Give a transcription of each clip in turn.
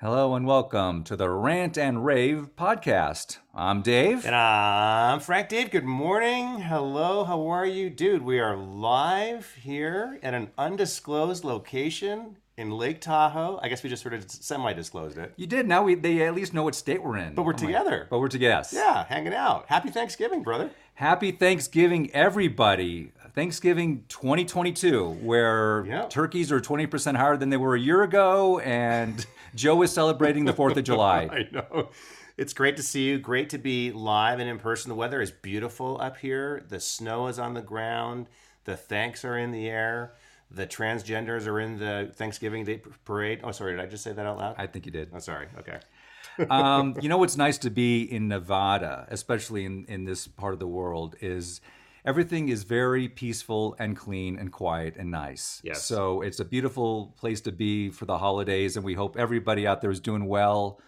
Hello and welcome to the Rant and Rave podcast. I'm Dave. And I'm Frank Dave. Good morning. Hello. How are you? Dude, we are live here at an undisclosed location in Lake Tahoe. I guess we just sort of semi disclosed it. You did. Now we they at least know what state we're in. But we're Oh my- together. But we're together. Yeah, hanging out. Happy Thanksgiving, brother. Happy Thanksgiving, everybody. Thanksgiving 2022, where Yeah. turkeys are 20% higher than they were a year ago, and Joe is celebrating the 4th of July. I know. It's great to see you. Great to be live and in person. The weather is beautiful up here. The snow is on the ground. The thanks are in the air. The transgenders are in the Thanksgiving Day parade. Oh, sorry. Did I just say that out loud? I think you did. I'm oh, sorry. Okay. um, you know what's nice to be in Nevada, especially in, in this part of the world, is everything is very peaceful and clean and quiet and nice. Yes. So it's a beautiful place to be for the holidays, and we hope everybody out there is doing well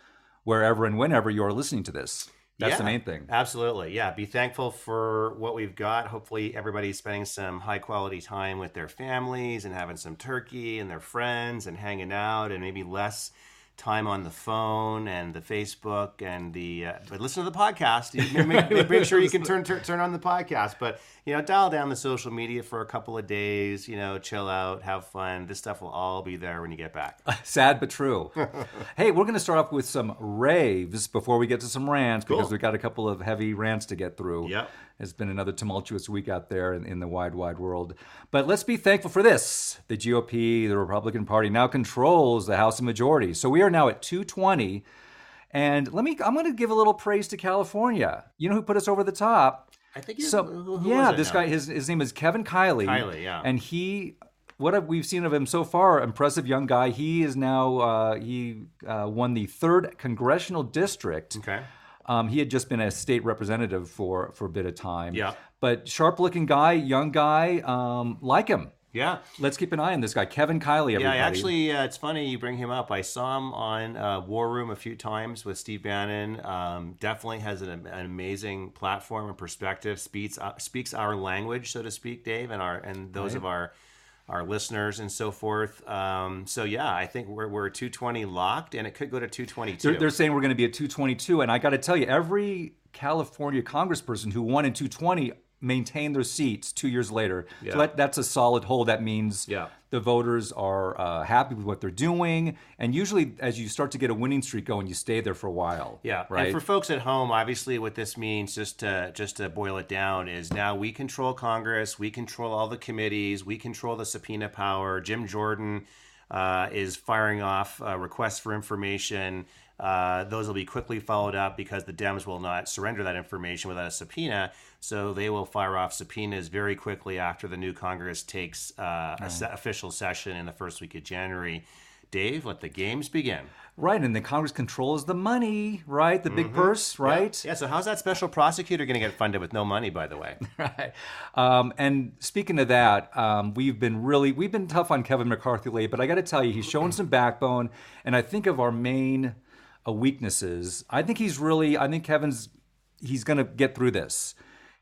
wherever and whenever you're listening to this. That's the main thing. Absolutely. Yeah. Be thankful for what we've got. Hopefully, everybody's spending some high quality time with their families and having some turkey and their friends and hanging out and maybe less time on the phone and the Facebook and the. Uh, but listen to the podcast. You- Make, make, make sure you can turn, turn turn on the podcast. But you know, dial down the social media for a couple of days. You know, chill out, have fun. This stuff will all be there when you get back. Sad but true. hey, we're going to start off with some raves before we get to some rants because we've got a couple of heavy rants to get through. Yep. It's been another tumultuous week out there in, in the wide, wide world. But let's be thankful for this. The GOP, the Republican Party, now controls the House of Majority. So we are now at 220. And let me, I'm going to give a little praise to California. You know who put us over the top? I think. So who- who yeah, this now? guy, his his name is Kevin Kiley. Kiley, yeah. And he, what have, we've seen of him so far, impressive young guy. He is now uh, he uh, won the third congressional district. Okay. Um, he had just been a state representative for for a bit of time. Yeah. But sharp looking guy, young guy, um, like him. Yeah. Let's keep an eye on this guy, Kevin Kiley. Everybody. Yeah, I actually, uh, it's funny you bring him up. I saw him on uh, War Room a few times with Steve Bannon. Um, definitely has an, an amazing platform and perspective. Speaks uh, speaks our language, so to speak, Dave, and our and those of our our listeners and so forth. Um, so yeah, I think we're we're 220 locked, and it could go to 222. They're, they're saying we're going to be at 222, and I got to tell you, every California Congressperson who won in 220 maintained their seats two years later. Yeah. So that, that's a solid hold. That means Yeah. the voters are uh, happy with what they're doing, and usually, as you start to get a winning streak going, you stay there for a while. Yeah, right. And for folks at home, obviously, what this means, just to just to boil it down, is now we control Congress, we control all the committees, we control the subpoena power. Jim Jordan uh, is firing off uh, requests for information. Uh, those will be quickly followed up because the Dems will not surrender that information without a subpoena. So they will fire off subpoenas very quickly after the new Congress takes uh, a se- official session in the first week of January. Dave, let the games begin. right, and the Congress controls the money, right? The big purse, right? Mm-hmm. Yeah, so how's that special prosecutor going to get funded with no money, by the way? Right. Um, and speaking of that, um, we've been really we've been tough on Kevin McCarthy lately, but I got to tell you, he's shown some backbone. And I think of our main uh, weaknesses. I think he's really. I think Kevin's he's going to get through this.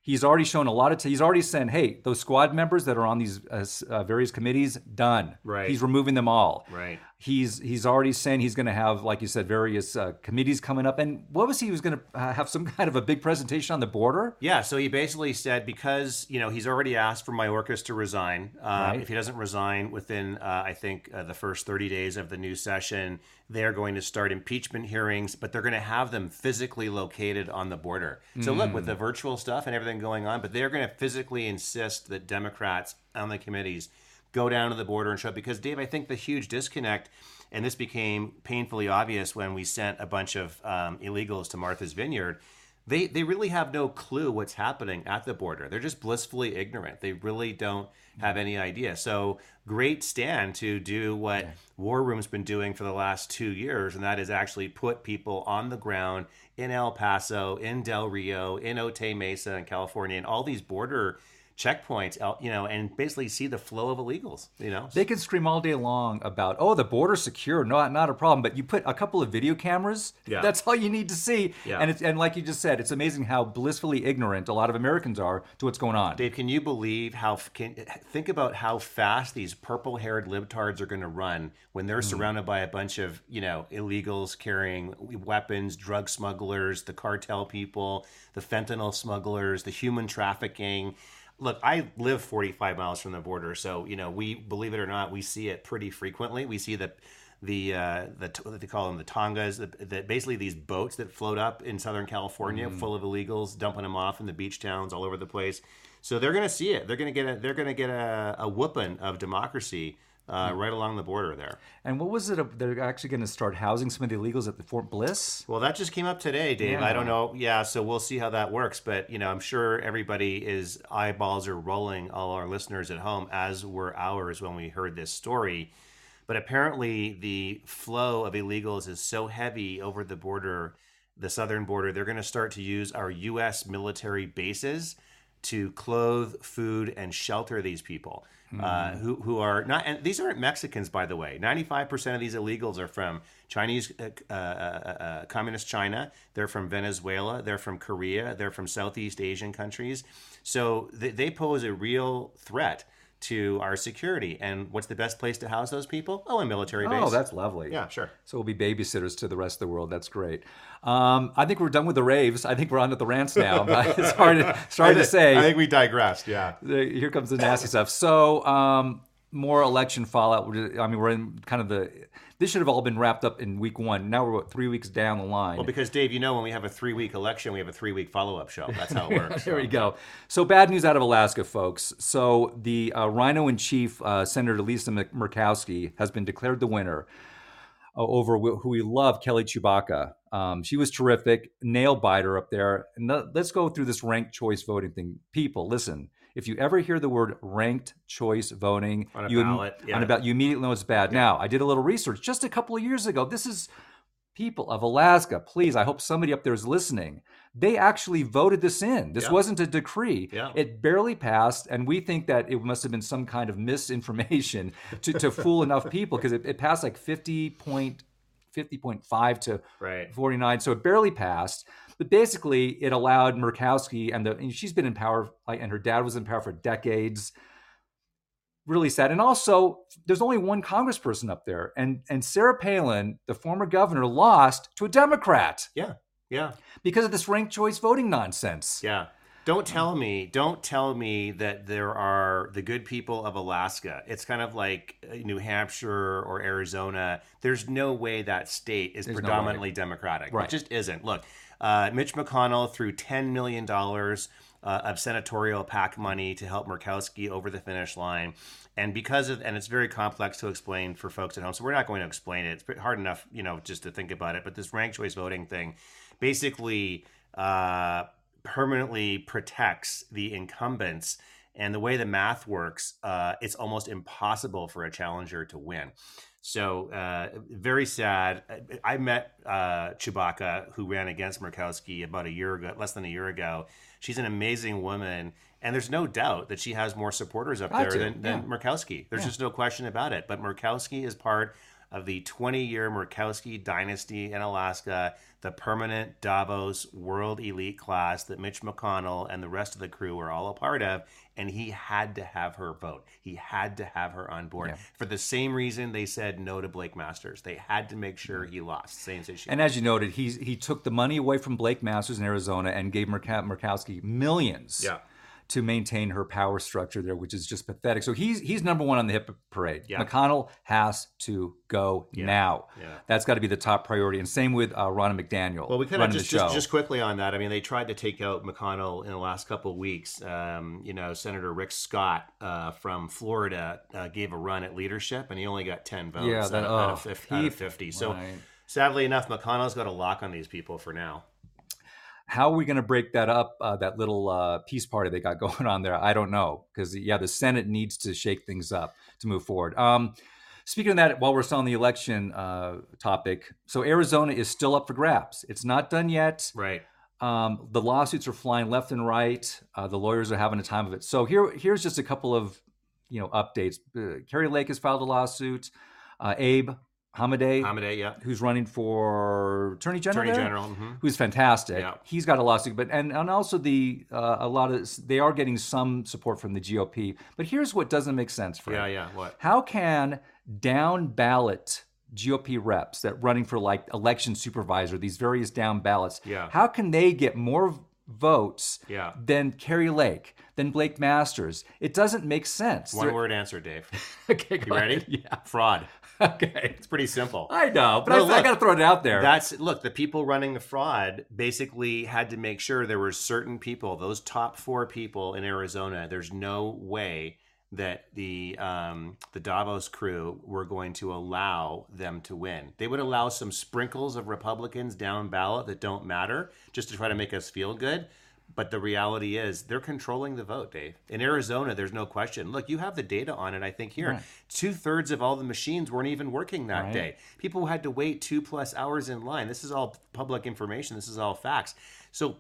He's already shown a lot of. T- he's already said, "Hey, those squad members that are on these uh, uh, various committees, done. Right. He's removing them all. Right. He's he's already saying he's going to have, like you said, various uh, committees coming up. And what was he, he was going to uh, have some kind of a big presentation on the border? Yeah, so he basically said because you know he's already asked for Mayorkas to resign. Uh, Right. If he doesn't resign within, uh, I think, uh, the first 30 days of the new session, they're going to start impeachment hearings, but they're going to have them physically located on the border. So look, with the virtual stuff and everything going on, but they're going to physically insist that Democrats on the committees go down to the border and show up. Because Dave, I think the huge disconnect, and this became painfully obvious when we sent a bunch of um, illegals to Martha's Vineyard they they really have no clue what's happening at the border. They're just blissfully ignorant. They really don't have any idea. So great stand to do what War Room's been doing for the last two years, and that is actually put people on the ground in El Paso, in Del Rio, in Otay Mesa, in California, and all these border checkpoints, you know, and basically see the flow of illegals. You know, They can scream all day long about, oh, the border's secure, not not a problem. But you put a couple of video cameras, Yeah. that's all you need to see. Yeah. And it's, and like you just said, it's amazing how blissfully ignorant a lot of Americans are to what's going on. Dave, can you believe how? Can think about how fast these purple-haired libtards are going to run when they're mm-hmm. surrounded by a bunch of you know illegals carrying weapons, drug smugglers, the cartel people, the fentanyl smugglers, the human trafficking. Look, I live 45 miles from the border, so you know we believe it or not, we see it pretty frequently. We see the the uh, the what they call them the tongas, the, the, basically these boats that float up in Southern California, full of illegals, dumping them off in the beach towns all over the place. So they're going to see it. They're going to get a they're going to get a, a whooping of democracy uh, right along the border there. And what was it? They're actually going to start housing some of the illegals at the Fort Bliss. Well, that just came up today, Dave. I don't know. Yeah, so we'll see how that works. But you know, I'm sure everybody is eyeballs are rolling. All our listeners at home, as were ours when we heard this story. But apparently, the flow of illegals is so heavy over the border, the southern border. They're going to start to use our U.S. military bases to clothe, food, and shelter these people uh, who who are not. And these aren't Mexicans, by the way. Ninety five percent of these illegals are from Chinese, uh, uh, uh, uh, communist China. They're from Venezuela. They're from Korea. They're from Southeast Asian countries. So they, they pose a real threat to our security. And what's the best place to house those people? Oh, a military base. Oh, that's lovely. yeah, sure. So we'll be babysitters to the rest of the world. That's great. Um, I think we're done with the raves. I think we're on to the rants now. But it's hard to, it's hard to say. I think we digressed. Yeah. Here comes the nasty stuff. So, um, more election fallout. I mean, we're in kind of the. This should have all been wrapped up in week one. Now we're what, three weeks down the line. Well, because Dave, you know, when we have a three-week election, we have a three-week follow-up show. That's how it works. there we go. So bad news out of Alaska, folks. So the uh, RINO in Chief, uh, Senator Lisa Murkowski, has been declared the winner uh, over wh- who we love, Kelly Tshibaka. Um, she was terrific, nail biter up there. And let- let's go through this ranked choice voting thing. People, listen. If you ever hear the word ranked choice voting On a you, ballot, yeah. a ballot, you immediately know it's bad. Now, I did a little research just a couple of years ago. This is people of Alaska. Please, I hope somebody up there is listening. They actually voted this in. This Yeah. wasn't a decree. Yeah. It barely passed, and we think that it must have been some kind of misinformation to, to fool enough people because it, it passed like 50 point, 50.5 to Right. 49, so it barely passed. But basically, it allowed Murkowski and the and she's been in power, like, and her dad was in power for decades. Really sad, and also there's only one Congressperson up there, and and Sarah Palin, the former governor, lost to a Democrat Yeah. Yeah. because of this ranked choice voting nonsense. Yeah. Don't tell me, don't tell me that there are the good people of Alaska. It's kind of like uh, New Hampshire or Arizona. There's no way that state is no way. predominantly Democratic. Right. It just isn't. Look, uh, Mitch McConnell threw $10 million uh, of senatorial PAC money to help Murkowski over the finish line. And because of, and it's very complex to explain for folks at home, so we're not going to explain it. It's hard enough, you know, just to think about it. But this ranked choice voting thing basically uh, permanently protects the incumbents. And the way the math works, uh, it's almost impossible for a challenger to win. So uh, very sad. I met uh, Tshibaka, who ran against Murkowski about a year ago, less than a year ago. She's an amazing woman, and there's no doubt that she has more supporters up Got there to, than, than yeah. Murkowski. There's just no question about it. But Murkowski is part of the 20-year Murkowski dynasty in Alaska, the permanent Davos world elite class that Mitch McConnell and the rest of the crew are all a part of, and he had to have her vote. He had to have her on board for the same reason they said no to Blake Masters. They had to make sure he lost. Same issue. And as you noted, he he took the money away from Blake Masters in Arizona and gave Murkowski millions Yeah. To maintain her power structure there, which is just pathetic. So he's he's number one on the hip parade. Yeah. McConnell has to go now. Yeah. That's got to be the top priority. And same with uh, Ronna McDaniel. Well, we kind of just, just just quickly on that. I mean, they tried to take out McConnell in the last couple of weeks. Um, you know, Senator Rick Scott uh, from Florida uh, gave a run at leadership, and he only got ten votes Yeah, out, that- of, out, oh, of, fif- out he- of fifty. So, right. sadly enough, McConnell's got a lock on these people for now. How are we going to break that up? Uh, that little uh, peace party they got going on there, I don't know. Because yeah, the Senate needs to shake things up to move forward. Um, speaking of that, while we're still on the election uh, topic, so Arizona is still up for grabs. It's not done yet. Right. Um, the lawsuits are flying left and right. Uh, the lawyers are having a time of it. So here, here's just a couple of you know updates. Uh, Kari Lake has filed a lawsuit. Uh, Abe Hamadeh, Hamadeh, yeah. who's running for attorney general, Attorney there? General. mhm. who's fantastic. Yeah. He's got a lawsuit, but and and also the uh, a lot of they are getting some support from the GOP. But here's what doesn't make sense, Fred. Yeah, yeah. What? How can down ballot GOP reps that running for like election supervisor, these various down ballots, Yeah. how can they get more votes Yeah. than Kari Lake, than Blake Masters? It doesn't make sense. One They're- word answer, Dave. okay, You ready? Yeah. Fraud. Okay. It's pretty simple. I know, but No, I, I got to throw it out there. That's look, the people running the fraud basically had to make sure there were certain people, those top four people in Arizona, there's no way that the um, the Davos crew were going to allow them to win. They would allow some sprinkles of Republicans down ballot that don't matter just to try to make us feel good. But the reality is they're controlling the vote, Dave. In Arizona, there's no question. Look, you have the data on it, I think, here. Right. Two thirds of all the machines weren't even working that Right. day. People had to wait two plus hours in line. This is all public information. This is all facts. So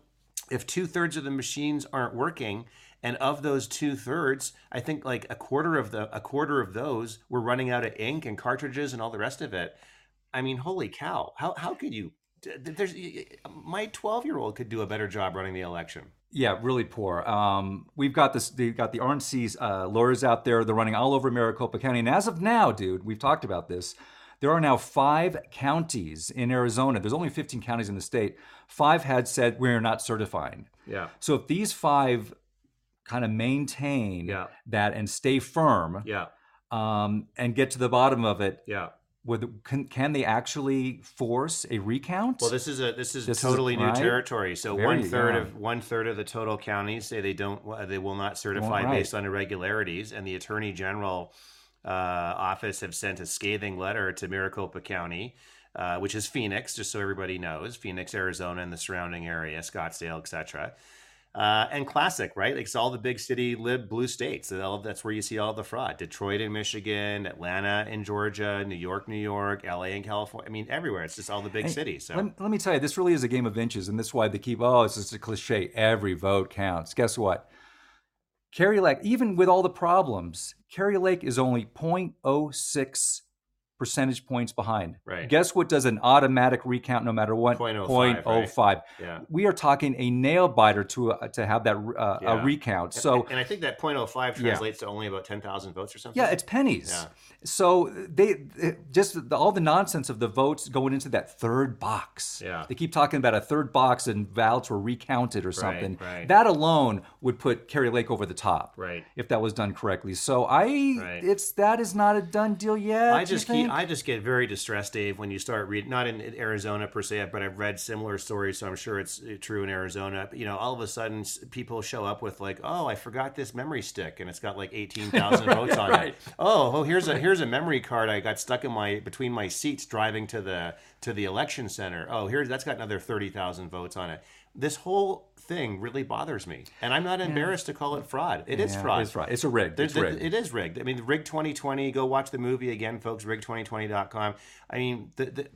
if two thirds of the machines aren't working, and of those two thirds, I think like a quarter of the a quarter of those were running out of ink and cartridges and all the rest of it. I mean, holy cow! How how could you? There's my twelve year old could do a better job running the election. Yeah, really poor. Um, we've got this. They've got the RNC's uh, lawyers out there. They're running all over Maricopa County, and as of now, dude, we've talked about this. There are now five counties in Arizona. There's only 15 counties in the state. Five had said we're not certifying. Yeah, So if these five kind of maintain Yeah. that and stay firm yeah, um, and get to the bottom of it, yeah. With, can, can they actually force a recount? Well, this is a this is This is- totally new right? territory. So Very, one third yeah. of one third of the total counties say they don't they will not certify right. based on irregularities, and the attorney general uh, office have sent a scathing letter to Maricopa County. Uh, which is Phoenix, just so everybody knows, Phoenix, Arizona, and the surrounding area, Scottsdale, etc. Uh, and classic, right? Like it's all the big city lib blue states. That's where you see all the fraud. Detroit in Michigan, Atlanta in Georgia, New York, New York, LA in California. I mean, everywhere. It's just all the big cities. So. Let, let me tell you, this really is a game of inches, and that's why they keep, oh, it's just a cliche. Every vote counts. Guess what? Kari Lake, even with all the problems, Kari Lake is only 0.06 percentage points behind. Right. Guess what does an automatic recount no matter what? 0.05, right? 0.05. Yeah. We are talking a nail biter to uh, to have that uh, Yeah. a recount. So and I think that 0.05 Yeah. translates to only about 10,000 votes or something. Yeah, it's pennies. Yeah. So they it- just the, all the nonsense of the votes going into that third box. Yeah. They keep talking about a third box and ballots were recounted or something. right. That alone would put Kari Lake over the top. Right. If that was done correctly. So I Right. it's that is not a done deal yet. I just keep, think? I just get very distressed, Dave, when you start reading. Not in Arizona per se, but I've read similar stories, so I'm sure it's uh, true in Arizona. But, you know, all of a sudden, people show up with like, "Oh, I forgot this memory stick," and it's got like 18,000 votes on right. it. Oh, oh, here's a here's a memory card I got stuck in my between my seats driving to the to the election center. Oh, here that's got another 30,000 votes on it. This whole thing really bothers me, and I'm not embarrassed to call it fraud. It is Yeah, fraud. It's right. It's a rigged. It's rigged. It is rigged. I mean, Rig 2020. Go watch the movie again, folks. Rig2020.com. I mean, the, the,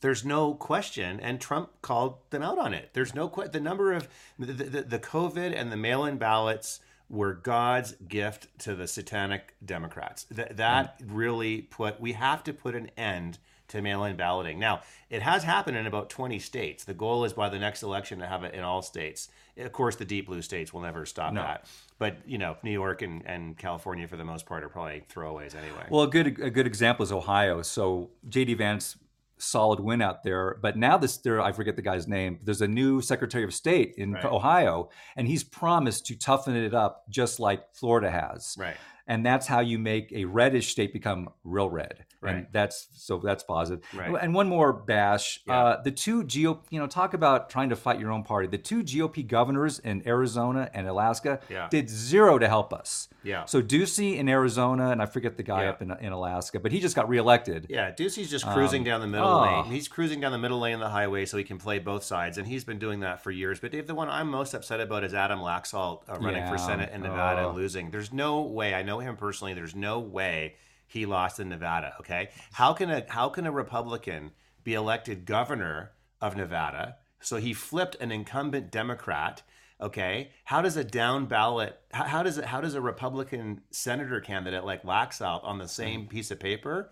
there's no question, and Trump called them out on it. There's no question. The number of the, the, the COVID and the mail-in ballots were God's gift to the satanic Democrats. That that really put. We have to put an end to mail-in balloting. Now, it has happened in about 20 states. The goal is by the next election to have it in all states. Of course, the deep blue states will never stop that. But you know, New York and, and California, for the most part, are probably throwaways anyway. Well, a good a good example is Ohio. So JD Vance solid win out there, but now this there I forget the guy's name. There's a new Secretary of State in Right. Ohio, and he's promised to toughen it up just like Florida has. right. And that's how you make a reddish state become real red. And that's so that's positive. Right. And one more bash. Yeah. Uh, the two GOP, you know, talk about trying to fight your own party. The two GOP governors in Arizona and Alaska Yeah. did zero to help us. Yeah. So Ducey in Arizona, and I forget the guy Yeah. up in, in Alaska, but he just got reelected. Yeah, Ducey's just cruising down the middle oh. lane. He's cruising down the middle lane of the highway so he can play both sides, and he's been doing that for years. But Dave, the one I'm most upset about is Adam Laxalt uh, running for Senate in Nevada Oh. losing. There's no way. I know him personally. There's no way he lost in Nevada. Okay, how can a how can a Republican be elected governor of Nevada? So he flipped an incumbent Democrat. Okay, how does a down ballot? How, how does it? How does a Republican senator candidate like Laxalt on the same mm. piece of paper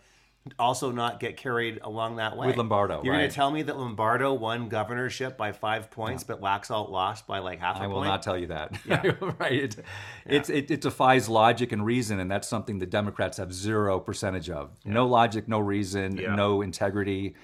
also not get carried along that way? With Lombardo, you're going to tell me that Lombardo won governorship by five points, but Laxalt lost by like half a I will point? not tell you that. right. It, it's, it, it defies logic and reason, and that's something the Democrats have zero percentage of. No logic, no reason, Yeah. no integrity.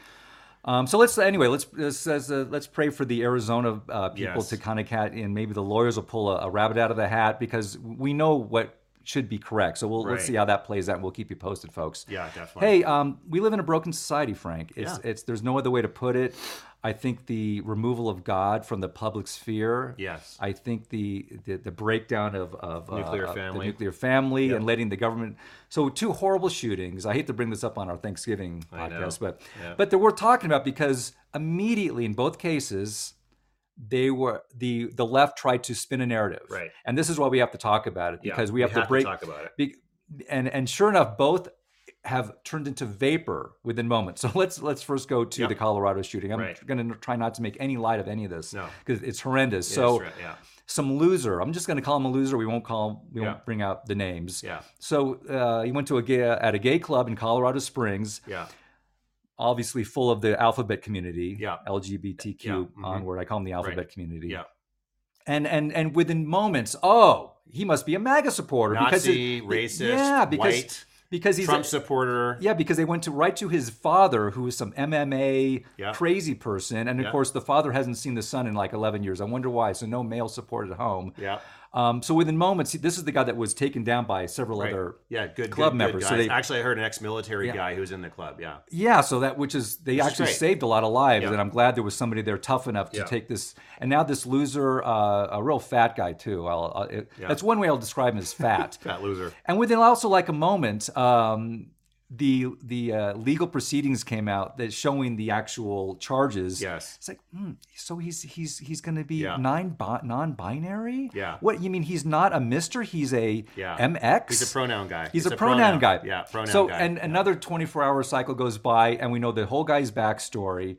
Um, so let's anyway let's let's let's, uh, let's pray for the Arizona uh, people Yes. to kind of cat and maybe the lawyers will pull a, a rabbit out of the hat because we know what should be correct. So we'll let's see how that plays out. and We'll keep you posted, folks. Yeah, definitely. Hey, um, we live in a broken society, Frank. It's Yeah. it's there's no other way to put it. I think the removal of God from the public sphere. Yes. I think the the, the breakdown of, of uh, Nuclear of family. the nuclear family, and letting the government. So two horrible shootings. I hate to bring this up on our Thanksgiving podcast, but Yeah. but they're worth talking about because immediately in both cases. They were the the left tried to spin a narrative, Right. And this is why we have to talk about it Yeah, because we have, to break talk about it. be, and and sure enough, both have turned into vapor within moments. So let's let's first go to Yep. the Colorado shooting. I'm Right. going to try not to make any light of any of this No. because it's horrendous. It so is yeah. some loser. I'm just going to call him a loser. We won't call. We Yeah. won't bring out the names. Yeah. So uh, he went to a gay at a gay club in Colorado Springs, Yeah. Obviously full of the alphabet community. Yeah. LGBTQ Yeah, mhm. onward. I call them the alphabet Right. community. Yeah. And and and within moments, oh, he must be a MAGA supporter because Nazi, it- racist, yeah, because white, because he's Trump a- supporter. yeah, because they went to right to his father, who is some MMA Yeah. crazy person, and of Yeah. course the father hasn't seen the son in like 11 years. I wonder why. So no male support at home. Yeah. Um, so within moments, this is the guy that was taken down by several Right. other. yeah, good club good, members, Good so they- Actually, I heard an ex-military Yeah. guy who's in the club. Yeah. Yeah, so that which is they is actually great. saved a lot of lives, Yeah. and I'm glad there was somebody there tough enough to Yeah. take this. And now this loser, uh, a real fat guy too. I'll, I'll, it, Yeah. That's one way I'll describe him as fat. Fat loser. And within also like a moment, um, the the uh, legal proceedings came out that showing the actual charges. Yes. It's like, hmm, so he's he's he's going to be Yeah. nine bi- non-binary. Yeah. What you mean? He's not a Mister. He's a Yeah. MX. He's a pronoun guy. He's It's a, pronoun, guy. Yeah, pronoun so, guy. and another 24 hour cycle goes by, and we know the whole guy's backstory.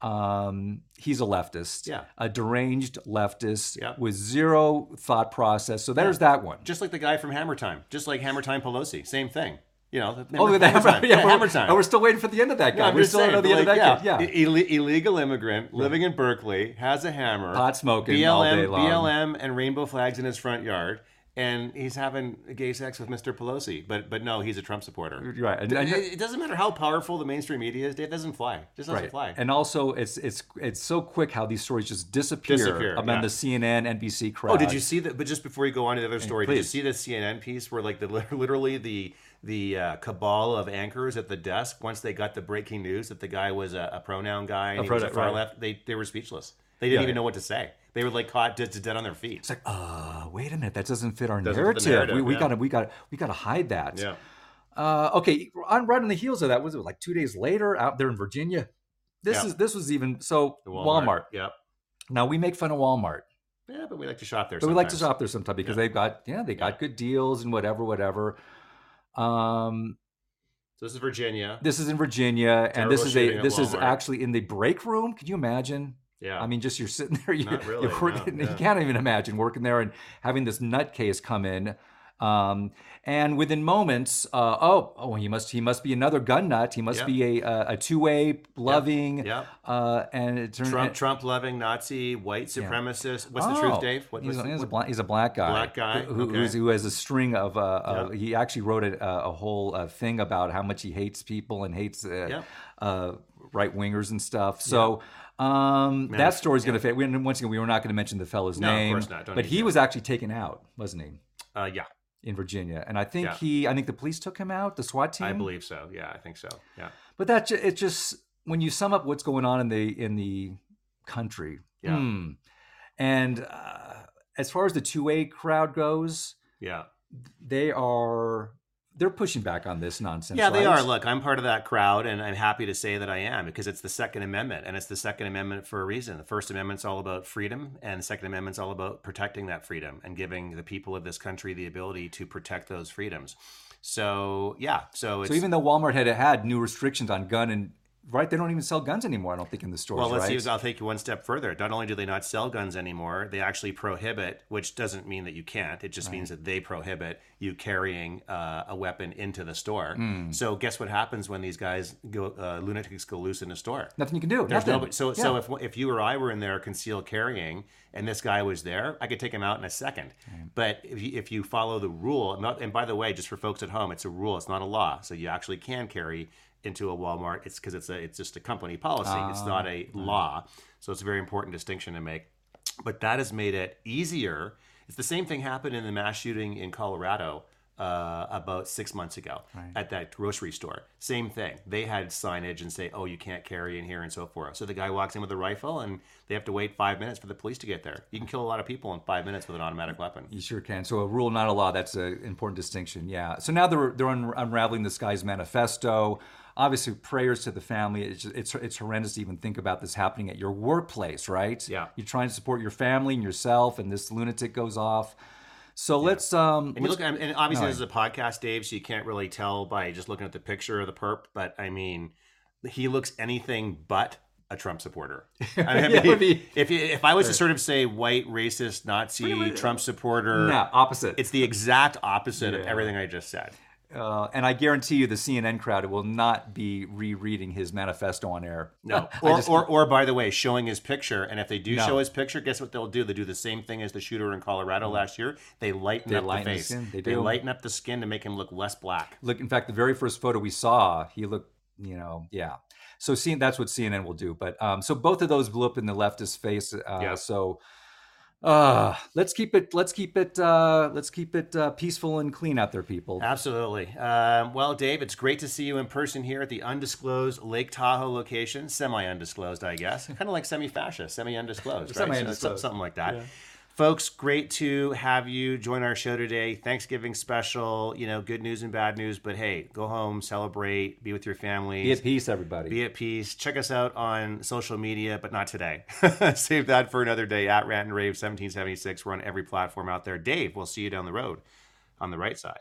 Um, he's a leftist, Yeah. a deranged leftist Yeah. with zero thought process. So there's that one. just like the guy from Hammer Time, just like Hammer Time Pelosi, same thing. You know, the- Oh, the Hammer Time. yeah, we're, Hammer Time. And we're still waiting for the end of that guy. No, we just still don't know saying, the end like, of that yeah, kid. Yeah. Ill- illegal immigrant living in Berkeley has a hammer, Pot smoking BLM, all day long. BLM, and rainbow flags in his front yard, and he's having gay sex with Mr. Pelosi. But but no, he's a Trump supporter. Right. And, and- It, it doesn't matter how powerful the mainstream media is; it doesn't fly. It just doesn't Right. fly. And also, it's it's it's so quick how these stories just disappear, Disappear, among yeah. the CNN, NBC crowd. Oh, did you see that? But just before you go on to the other story, did you see the CNN piece where like the literally the the uh, cabal of anchors at the desk once they got the breaking news that the guy was a, a pronoun guy and he was a far right. left, they they were speechless. They didn't Yeah, even yeah. know what to say. They were like caught dead dead on their feet. It's like, uh, wait a minute, that doesn't fit our Doesn't fit narrative. narrative, we we yeah. gotta we gotta we gotta hide that. Yeah. Uh, okay, on right on the heels of that, was it like two days later out there in Virginia? This Yeah. is this was even so The Walmart. Yep. Now we make fun of Walmart, Yeah, but we like to shop there. but we like to shop there sometimes because they've got yeah they got good deals and whatever whatever. Um, So this is Virginia. this is in Virginia, and this is a this is actually in the break room. Could you imagine? Yeah. I mean, just you're sitting there, you, really, you're working, no, you can't even imagine working there and having this nutcase come in. Um, and within moments, uh, oh, oh, he must, he must be another gun nut. He must Yep. be a, a, a two-way loving, Yep. uh, and it turned Trump, Trump loving Nazi, white supremacist. What's the Oh, truth, Dave? What, he's, what's a, he's, a black, he's a black guy. Black guy, Who, okay. who's, who has a string of, uh, uh, Yeah. he actually wrote a, a whole uh, thing about how much he hates people and hates uh, Yep. uh, right wingers and stuff. So um, that story's going to fit. We, once again, we were not going to mention the fellow's No, of name, course not. Don't but he to. was actually taken out, wasn't he, uh, yeah, in Virginia? And I think Yeah. he, I think the police took him out, the SWAT team. I believe so. Yeah, I think so. Yeah. But that it just when you sum up what's going on in the in the country, Yeah. hmm, and uh, as far as the two A crowd goes, Yeah. they are they're pushing back on this nonsense. Yeah, they right? are. Look, I'm part of that crowd, and I'm happy to say that I am because it's the Second Amendment, and it's the Second Amendment for a reason. The First Amendment's all about freedom, and the Second Amendment's all about protecting that freedom and giving the people of this country the ability to protect those freedoms. So, yeah, so it's So even though Walmart had had new restrictions on gun and right? They don't even sell guns anymore. I don't think in the stores. Well, let's right? see. I'll take you one step further. Not only do they not sell guns anymore, they actually prohibit, which doesn't mean that you can't. It just means that they prohibit you carrying uh, a weapon into the store. Hmm. So, guess what happens when these guys go uh, lunatics go loose in a store? Nothing you can do. There's Nothing. So, Yeah. so if if you or I were in there concealed carrying, and this guy was there, I could take him out in a second. But if you, if you follow the rule, not, and by the way, just for folks at home, it's a rule. It's not a law. So you actually can carry into a Walmart. It's because it's a it's just a company policy. it's not a law. So it's a very important distinction to make. But that has made it easier. It's the same thing happened in the mass shooting in Colorado uh, about six months ago at that grocery store. Same thing. They had signage and say, "Oh, you can't carry in here" and so forth. So the guy walks in with a rifle, and they have to wait five minutes for the police to get there. You can kill a lot of people in five minutes with an automatic weapon. You sure can. So a rule, not a law. That's an important distinction. Yeah. So now they're they're un- unraveling this guy's manifesto. Obviously, prayers to the family. It's, it's it's horrendous to even think about this happening at your workplace, right? Yeah. You're trying to support your family and yourself, and this lunatic goes off. So let's um. And you let's- look, and obviously No. this is a podcast, Dave, so you can't really tell by just looking at the picture of the perp. But I mean, he looks anything but a Trump supporter. I mean, Yeah, be- if if I was to sort of say white, racist, Nazi, Trump supporter, no, opposite. it's the exact opposite of everything I just said. Uh, and I guarantee you, the CNN crowd will not be rereading his manifesto on air. No, or, just- or, or by the way, showing his picture. And if they do No. show his picture, guess what they'll do? They do the same thing as the shooter in Colorado last year. They lighten They up lighten the the face. skin, they they lighten up the skin to make him look less black. look in fact the very first photo we saw he looked you know yeah so seeing that's what cnn will do but um so both of those blew up in the leftist face uh Yeah. so uh let's keep it let's keep it uh let's keep it uh peaceful and clean out there people Absolutely. Um, well, Dave, it's great to see you in person here at the undisclosed Lake Tahoe location. Semi undisclosed, I guess. kind of like semi fascist, semi undisclosed, right? Semi-undisclosed. So- something like that. Folks, great to have you join our show today. Thanksgiving special, you know, good news and bad news, but hey, go home, celebrate, be with your family. be at peace everybody Be at peace. Check us out on social media, but not today. Save that for another day at Rant and Rave 1776. We're on every platform out there. Dave, we'll see you down the road on the right side.